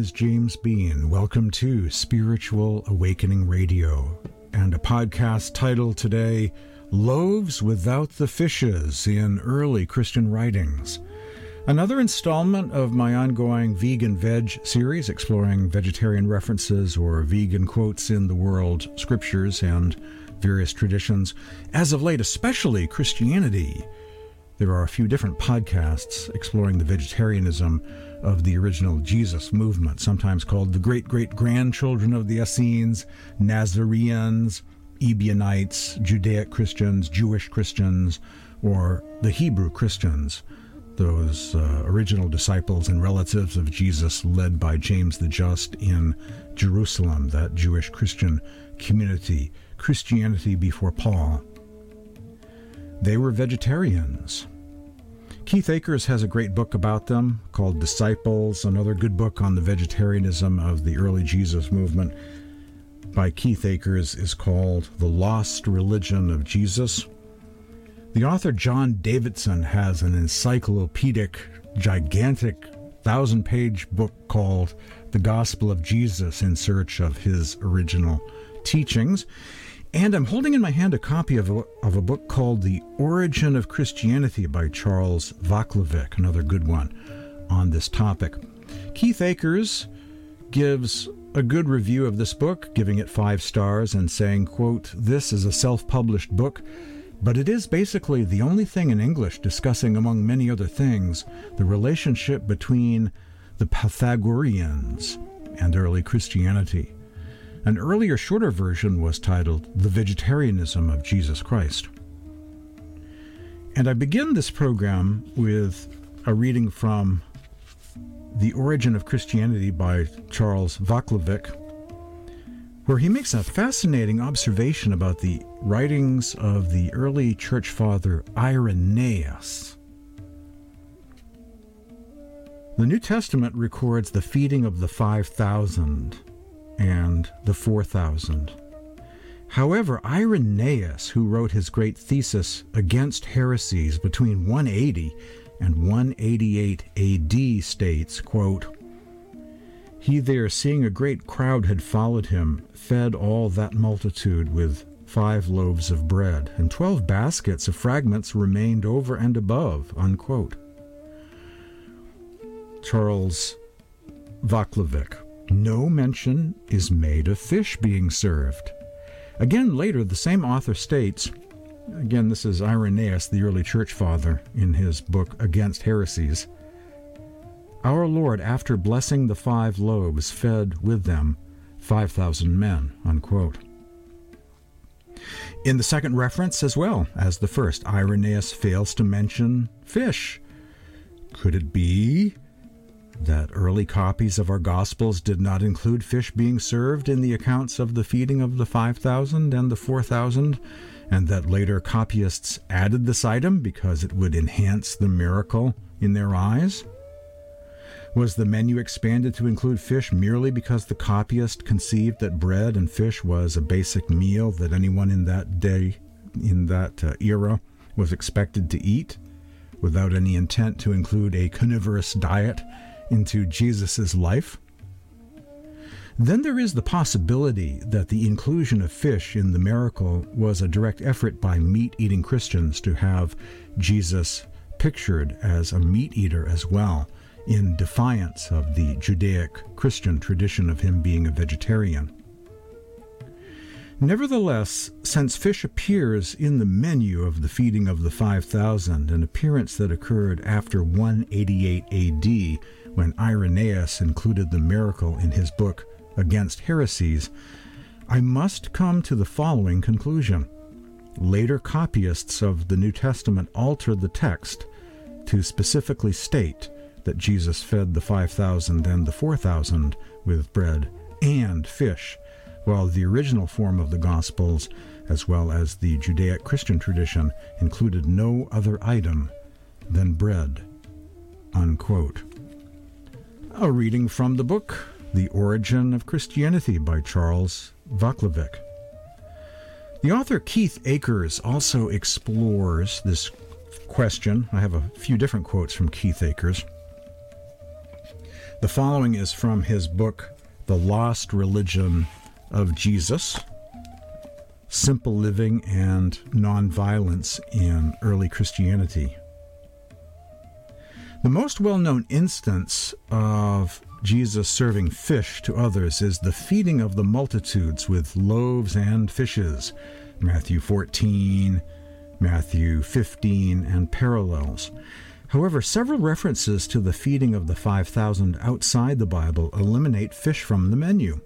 is James Bean. Welcome to Spiritual Awakening Radio and a podcast titled today Loaves Without the Fishes in Early Christian Writings. Another installment of my ongoing Vegan Veg series exploring vegetarian references or vegan quotes in the world scriptures and various traditions. As of late, especially Christianity. There are a few different podcasts exploring the vegetarianism of the original Jesus movement, sometimes called the great great grandchildren of the Essenes, Nazareans, Ebionites, Judaic Christians, Jewish Christians, or the Hebrew Christians, those uh, original disciples and relatives of Jesus led by James the Just in Jerusalem, that Jewish Christian community, Christianity before Paul. They were vegetarians. Keith Akers has a great book about them called Disciples, another good book on the vegetarianism of the early Jesus movement by Keith Akers is called The Lost Religion of Jesus. The author John Davidson has an encyclopedic, gigantic, thousand page book called The Gospel of Jesus in search of his original teachings. And I'm holding in my hand a copy of a, of a book called The Origin of Christianity by Charles Vaclavik, another good one on this topic. Keith Akers gives a good review of this book, giving it five stars and saying, quote, This is a self published book, but it is basically the only thing in English discussing, among many other things, the relationship between the Pythagoreans and early Christianity. An earlier, shorter version was titled The Vegetarianism of Jesus Christ. And I begin this program with a reading from The Origin of Christianity by Charles Vaclavik, where he makes a fascinating observation about the writings of the early church father Irenaeus. The New Testament records the feeding of the 5,000 and the 4000. However, Irenaeus, who wrote his great thesis against heresies between 180 and 188 AD, states, quote, He there, seeing a great crowd had followed him, fed all that multitude with five loaves of bread, and twelve baskets of fragments remained over and above. Unquote. Charles Vaclavik. No mention is made of fish being served. Again, later, the same author states again, this is Irenaeus, the early church father, in his book Against Heresies. Our Lord, after blessing the five loaves, fed with them 5,000 men. Unquote. In the second reference, as well as the first, Irenaeus fails to mention fish. Could it be that early copies of our Gospels did not include fish being served in the accounts of the feeding of the 5,000 and the 4,000, and that later copyists added this item because it would enhance the miracle in their eyes? Was the menu expanded to include fish merely because the copyist conceived that bread and fish was a basic meal that anyone in that day, in that uh, era, was expected to eat, without any intent to include a carnivorous diet into Jesus' life. Then there is the possibility that the inclusion of fish in the miracle was a direct effort by meat eating Christians to have Jesus pictured as a meat eater as well, in defiance of the Judaic Christian tradition of him being a vegetarian. Nevertheless, since fish appears in the menu of the feeding of the 5,000, an appearance that occurred after 188 AD, when Irenaeus included the miracle in his book Against Heresies, I must come to the following conclusion. Later copyists of the New Testament altered the text to specifically state that Jesus fed the 5,000 and the 4,000 with bread and fish, while the original form of the Gospels, as well as the Judaic Christian tradition, included no other item than bread. Unquote. A reading from the book The Origin of Christianity by Charles Vaclavik. The author Keith Akers also explores this question. I have a few different quotes from Keith Akers. The following is from his book, The Lost Religion of Jesus Simple Living and Nonviolence in Early Christianity. The most well known instance of Jesus serving fish to others is the feeding of the multitudes with loaves and fishes, Matthew 14, Matthew 15, and parallels. However, several references to the feeding of the 5,000 outside the Bible eliminate fish from the menu.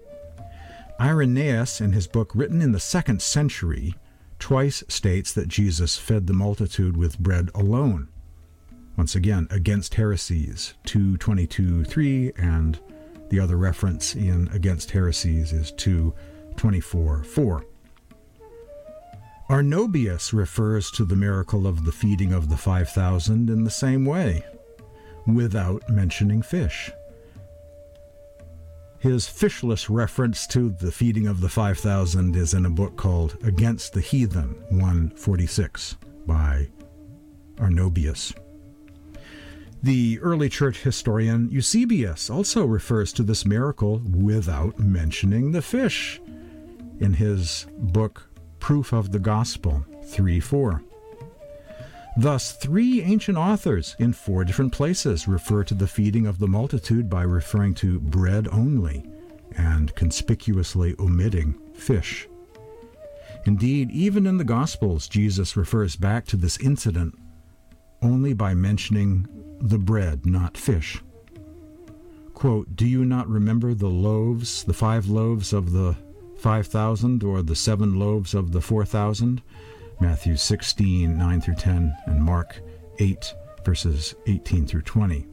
Irenaeus, in his book written in the second century, twice states that Jesus fed the multitude with bread alone. Once again, against heresies, 222.3, and the other reference in Against Heresies is 224.4. Arnobius refers to the miracle of the feeding of the 5,000 in the same way, without mentioning fish. His fishless reference to the feeding of the 5,000 is in a book called Against the Heathen, 146, by Arnobius. The early church historian Eusebius also refers to this miracle without mentioning the fish in his book Proof of the Gospel 3 4. Thus, three ancient authors in four different places refer to the feeding of the multitude by referring to bread only and conspicuously omitting fish. Indeed, even in the Gospels, Jesus refers back to this incident only by mentioning the bread, not fish. Quote, Do you not remember the loaves, the five loaves of the 5,000 or the seven loaves of the 4,000? Matthew 16, 9 through 10, and Mark 8, verses 18 through 20.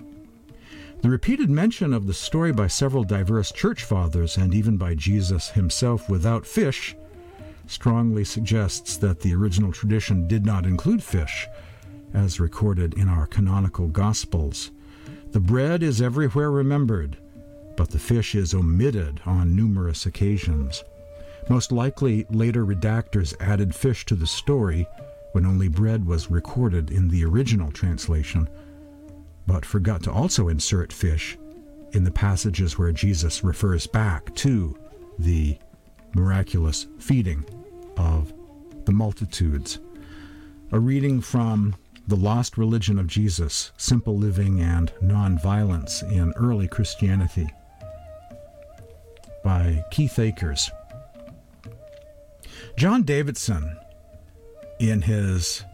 The repeated mention of the story by several diverse church fathers and even by Jesus himself without fish strongly suggests that the original tradition did not include fish, as recorded in our canonical Gospels. The bread is everywhere remembered, but the fish is omitted on numerous occasions. Most likely, later redactors added fish to the story when only bread was recorded in the original translation, but forgot to also insert fish in the passages where Jesus refers back to the miraculous feeding of the multitudes. A reading from The Lost Religion of Jesus Simple Living and Nonviolence in Early Christianity by Keith Akers. John Davidson, in his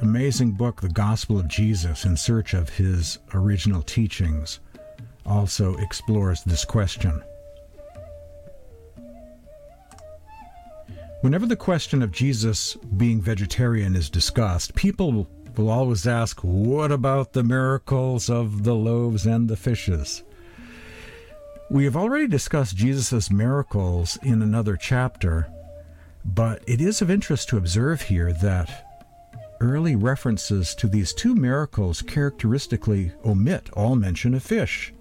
amazing book, The Gospel of Jesus, in search of his original teachings, also explores this question. Whenever the question of Jesus being vegetarian is discussed, people will always ask, What about the miracles of the loaves and the fishes? We have already discussed Jesus' miracles in another chapter, but it is of interest to observe here that early references to these two miracles characteristically omit all mention of fish.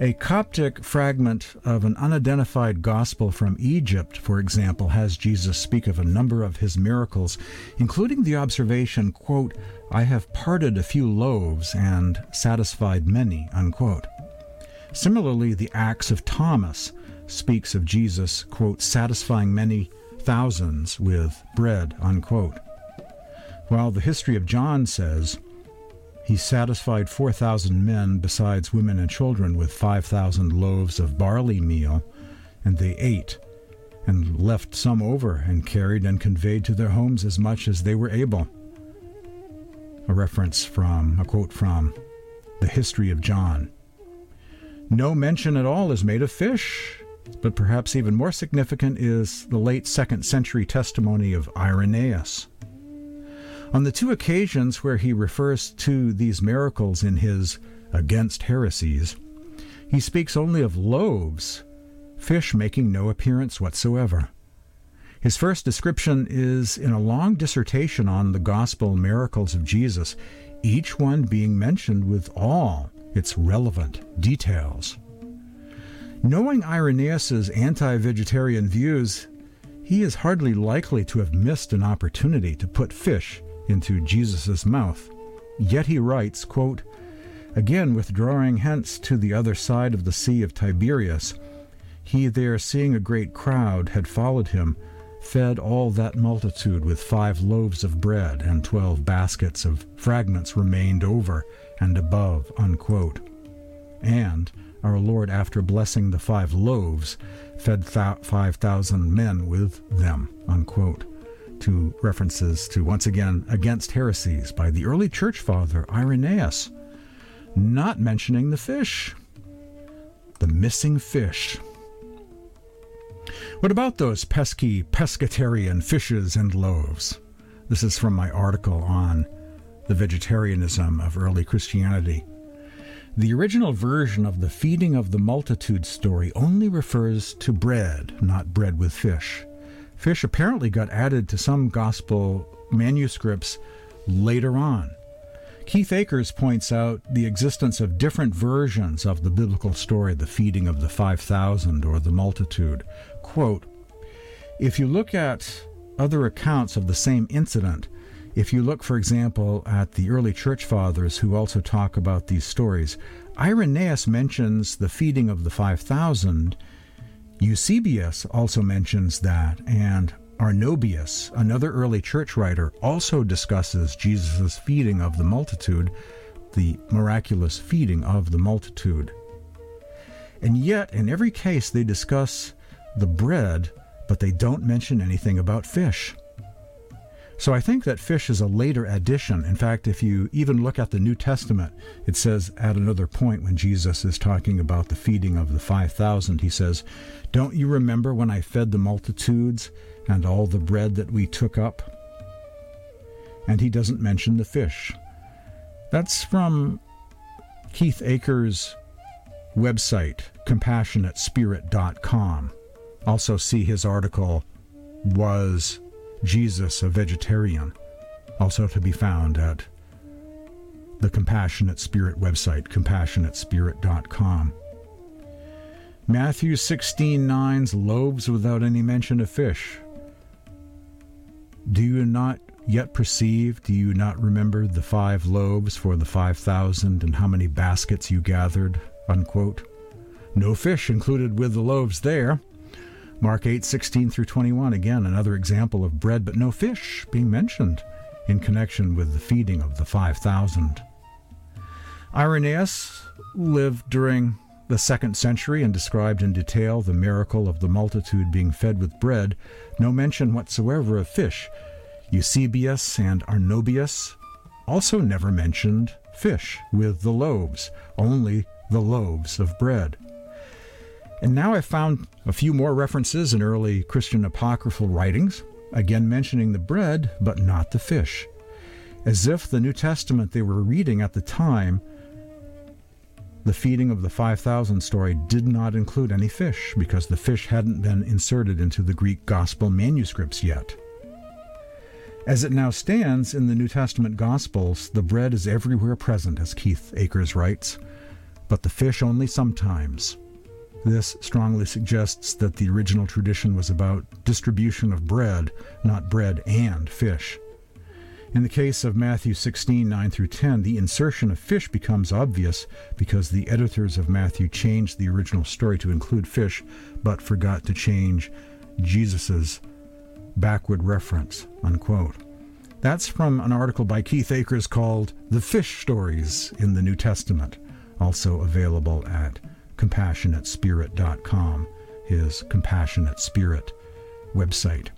A Coptic fragment of an unidentified gospel from Egypt, for example, has Jesus speak of a number of his miracles, including the observation, quote, I have parted a few loaves and satisfied many, unquote. Similarly, the Acts of Thomas speaks of Jesus, quote, satisfying many thousands with bread, unquote. While the history of John says, he satisfied 4,000 men besides women and children with 5,000 loaves of barley meal, and they ate, and left some over, and carried and conveyed to their homes as much as they were able. A reference from, a quote from, the history of John. No mention at all is made of fish, but perhaps even more significant is the late second century testimony of Irenaeus. On the two occasions where he refers to these miracles in his Against Heresies, he speaks only of loaves, fish making no appearance whatsoever. His first description is in a long dissertation on the gospel miracles of Jesus, each one being mentioned with all its relevant details. Knowing Irenaeus's anti-vegetarian views, he is hardly likely to have missed an opportunity to put fish into Jesus' mouth. Yet he writes, quote, Again, withdrawing hence to the other side of the Sea of Tiberias, he there, seeing a great crowd, had followed him, fed all that multitude with five loaves of bread, and twelve baskets of fragments remained over and above. Unquote. And our Lord, after blessing the five loaves, fed th- 5,000 men with them. Unquote. To references to, once again, against heresies by the early church father Irenaeus, not mentioning the fish. The missing fish. What about those pesky pescatarian fishes and loaves? This is from my article on the vegetarianism of early Christianity. The original version of the feeding of the multitude story only refers to bread, not bread with fish. Fish apparently got added to some gospel manuscripts later on. Keith Akers points out the existence of different versions of the biblical story, the feeding of the 5,000 or the multitude. Quote, if you look at other accounts of the same incident, if you look, for example, at the early church fathers who also talk about these stories, Irenaeus mentions the feeding of the 5,000. Eusebius also mentions that, and Arnobius, another early church writer, also discusses Jesus' feeding of the multitude, the miraculous feeding of the multitude. And yet, in every case, they discuss the bread, but they don't mention anything about fish. So I think that fish is a later addition. In fact, if you even look at the New Testament, it says at another point when Jesus is talking about the feeding of the 5,000, he says, Don't you remember when I fed the multitudes and all the bread that we took up? And he doesn't mention the fish. That's from Keith Akers' website, compassionatespirit.com. Also, see his article, Was Jesus a Vegetarian? Also to be found at the Compassionate Spirit website, compassionatespirit.com. Matthew 16:9's loaves without any mention of fish. Do you not yet perceive? Do you not remember the five loaves for the five thousand and how many baskets you gathered? Unquote. No fish included with the loaves there. Mark 8, 16 through 21, again, another example of bread but no fish being mentioned in connection with the feeding of the 5,000. Irenaeus lived during the second century and described in detail the miracle of the multitude being fed with bread, no mention whatsoever of fish. Eusebius and Arnobius also never mentioned fish with the loaves, only the loaves of bread. And now I've found a few more references in early Christian apocryphal writings, again mentioning the bread, but not the fish, as if the New Testament they were reading at the time the feeding of the 5,000 story did not include any fish because the fish hadn't been inserted into the Greek Gospel manuscripts yet. As it now stands in the New Testament Gospels, the bread is everywhere present, as Keith Akers writes, but the fish only sometimes. This strongly suggests that the original tradition was about distribution of bread, not bread and fish. In the case of Matthew 16, 9 through 10, the insertion of fish becomes obvious because the editors of Matthew changed the original story to include fish, but forgot to change Jesus' backward reference. Unquote. That's from an article by Keith Akers called The Fish Stories in the New Testament, also available at compassionatespirit.com, his Compassionate Spirit website.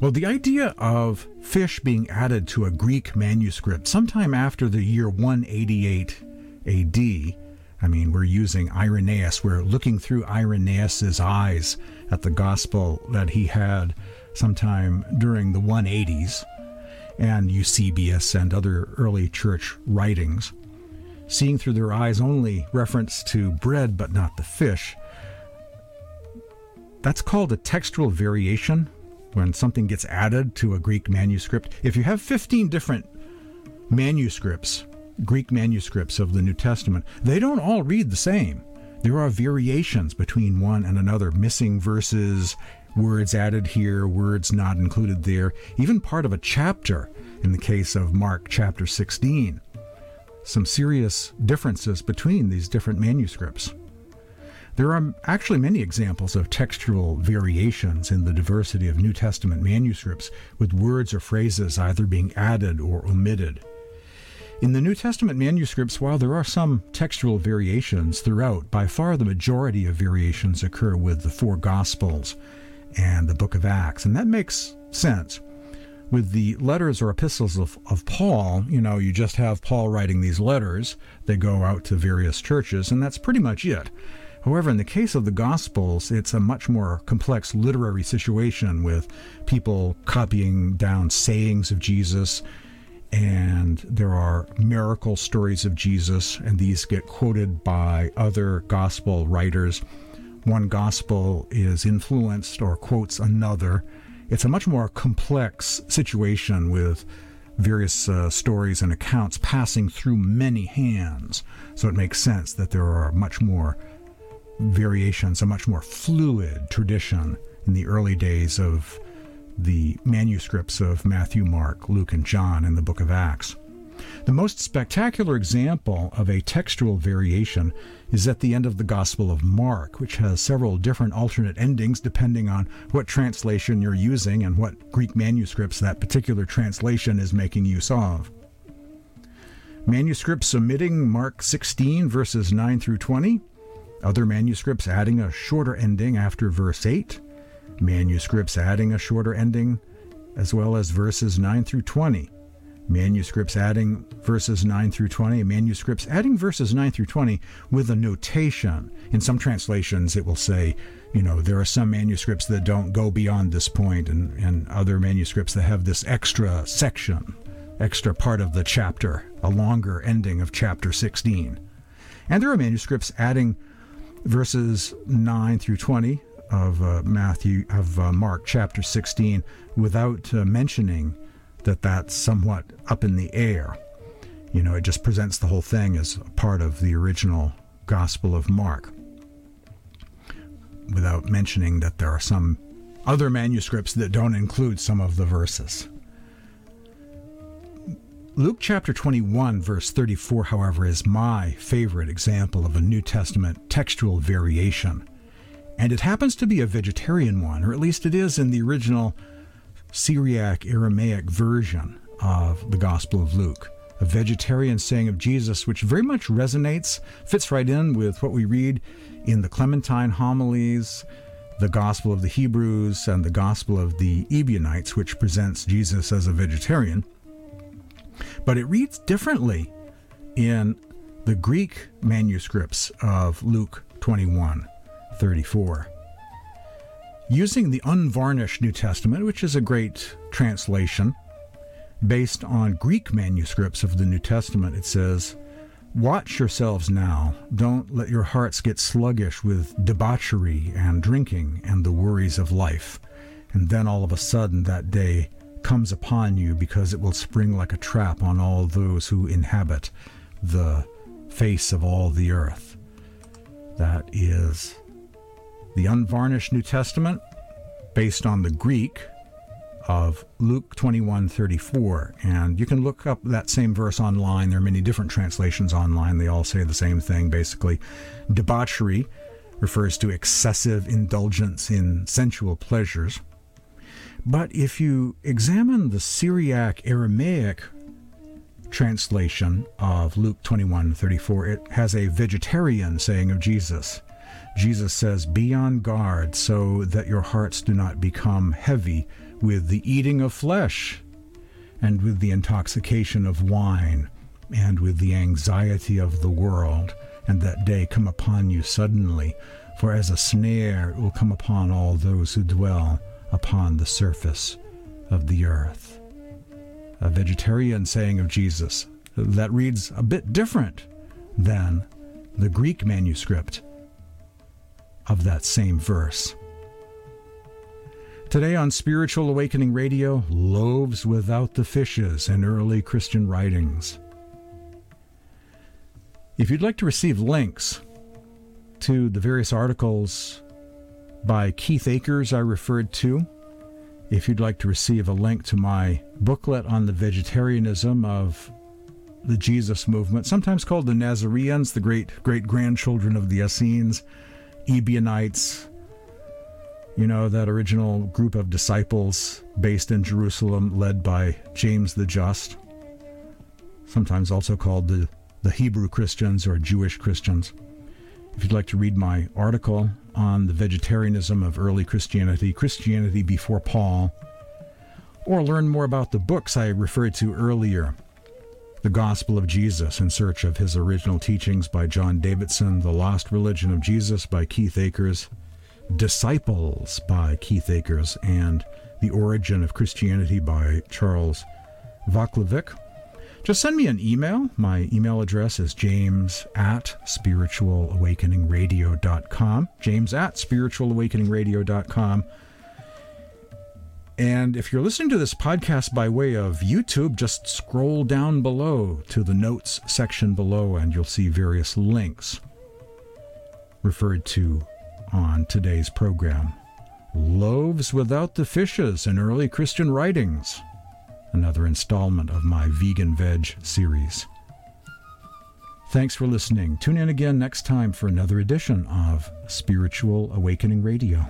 Well, the idea of fish being added to a Greek manuscript sometime after the year 188 AD, I mean, we're using Irenaeus, we're looking through Irenaeus's eyes at the gospel that he had sometime during the 180s, and Eusebius and other early church writings. Seeing through their eyes only reference to bread but not the fish. That's called a textual variation when something gets added to a Greek manuscript. If you have 15 different manuscripts, Greek manuscripts of the New Testament, they don't all read the same. There are variations between one and another, missing verses, words added here, words not included there, even part of a chapter in the case of Mark chapter 16. Some serious differences between these different manuscripts. There are actually many examples of textual variations in the diversity of New Testament manuscripts, with words or phrases either being added or omitted. In the New Testament manuscripts, while there are some textual variations throughout, by far the majority of variations occur with the four Gospels and the book of Acts, and that makes sense. With the letters or epistles of, of Paul, you know, you just have Paul writing these letters. They go out to various churches, and that's pretty much it. However, in the case of the Gospels, it's a much more complex literary situation with people copying down sayings of Jesus, and there are miracle stories of Jesus, and these get quoted by other Gospel writers. One Gospel is influenced or quotes another. It's a much more complex situation with various uh, stories and accounts passing through many hands. So it makes sense that there are much more variations, a much more fluid tradition in the early days of the manuscripts of Matthew, Mark, Luke, and John in the book of Acts. The most spectacular example of a textual variation is at the end of the Gospel of Mark, which has several different alternate endings depending on what translation you're using and what Greek manuscripts that particular translation is making use of. Manuscripts omitting Mark 16, verses 9 through 20, other manuscripts adding a shorter ending after verse 8, manuscripts adding a shorter ending, as well as verses 9 through 20. Manuscripts adding verses 9 through 20, manuscripts adding verses 9 through 20 with a notation. In some translations, it will say, you know, there are some manuscripts that don't go beyond this point, and, and other manuscripts that have this extra section, extra part of the chapter, a longer ending of chapter 16. And there are manuscripts adding verses 9 through 20 of uh, Matthew of uh, Mark chapter 16 without uh, mentioning that that's somewhat up in the air. You know, it just presents the whole thing as part of the original Gospel of Mark without mentioning that there are some other manuscripts that don't include some of the verses. Luke chapter 21, verse 34, however, is my favorite example of a New Testament textual variation. And it happens to be a vegetarian one, or at least it is in the original Syriac Aramaic version of the Gospel of Luke. A vegetarian saying of Jesus, which very much resonates, fits right in with what we read in the Clementine homilies, the Gospel of the Hebrews, and the Gospel of the Ebionites, which presents Jesus as a vegetarian. But it reads differently in the Greek manuscripts of Luke 21 34. Using the unvarnished New Testament, which is a great translation, based on Greek manuscripts of the New Testament, it says, Watch yourselves now. Don't let your hearts get sluggish with debauchery and drinking and the worries of life. And then all of a sudden that day comes upon you because it will spring like a trap on all those who inhabit the face of all the earth. That is the unvarnished New Testament based on the Greek of Luke 21:34 and you can look up that same verse online. There are many different translations online. They all say the same thing. Basically debauchery refers to excessive indulgence in sensual pleasures. But if you examine the Syriac Aramaic translation of Luke 21:34, it has a vegetarian saying of Jesus. Jesus says, Be on guard so that your hearts do not become heavy with the eating of flesh, and with the intoxication of wine, and with the anxiety of the world, and that day come upon you suddenly. For as a snare it will come upon all those who dwell upon the surface of the earth. A vegetarian saying of Jesus that reads a bit different than the Greek manuscript of that same verse. Today on Spiritual Awakening Radio, Loaves Without the Fishes in Early Christian Writings. If you'd like to receive links to the various articles by Keith Akers I referred to. If you'd like to receive a link to my booklet on the vegetarianism of the Jesus movement, sometimes called the Nazareans, the great great grandchildren of the Essenes, Ebionites, you know, that original group of disciples based in Jerusalem, led by James the Just, sometimes also called the, the Hebrew Christians or Jewish Christians. If you'd like to read my article on the vegetarianism of early Christianity, Christianity Before Paul, or learn more about the books I referred to earlier The Gospel of Jesus in Search of His Original Teachings by John Davidson, The Lost Religion of Jesus by Keith Akers, Disciples by Keith Akers, and The Origin of Christianity by Charles Vaclavik. Just send me an email. My email address is james at spiritualawakeningradio.com. James at spiritualawakeningradio.com. And if you're listening to this podcast by way of YouTube, just scroll down below to the notes section below and you'll see various links referred to on today's program. Loaves Without the Fishes in Early Christian Writings, another installment of my Vegan Veg series. Thanks for listening. Tune in again next time for another edition of Spiritual Awakening Radio.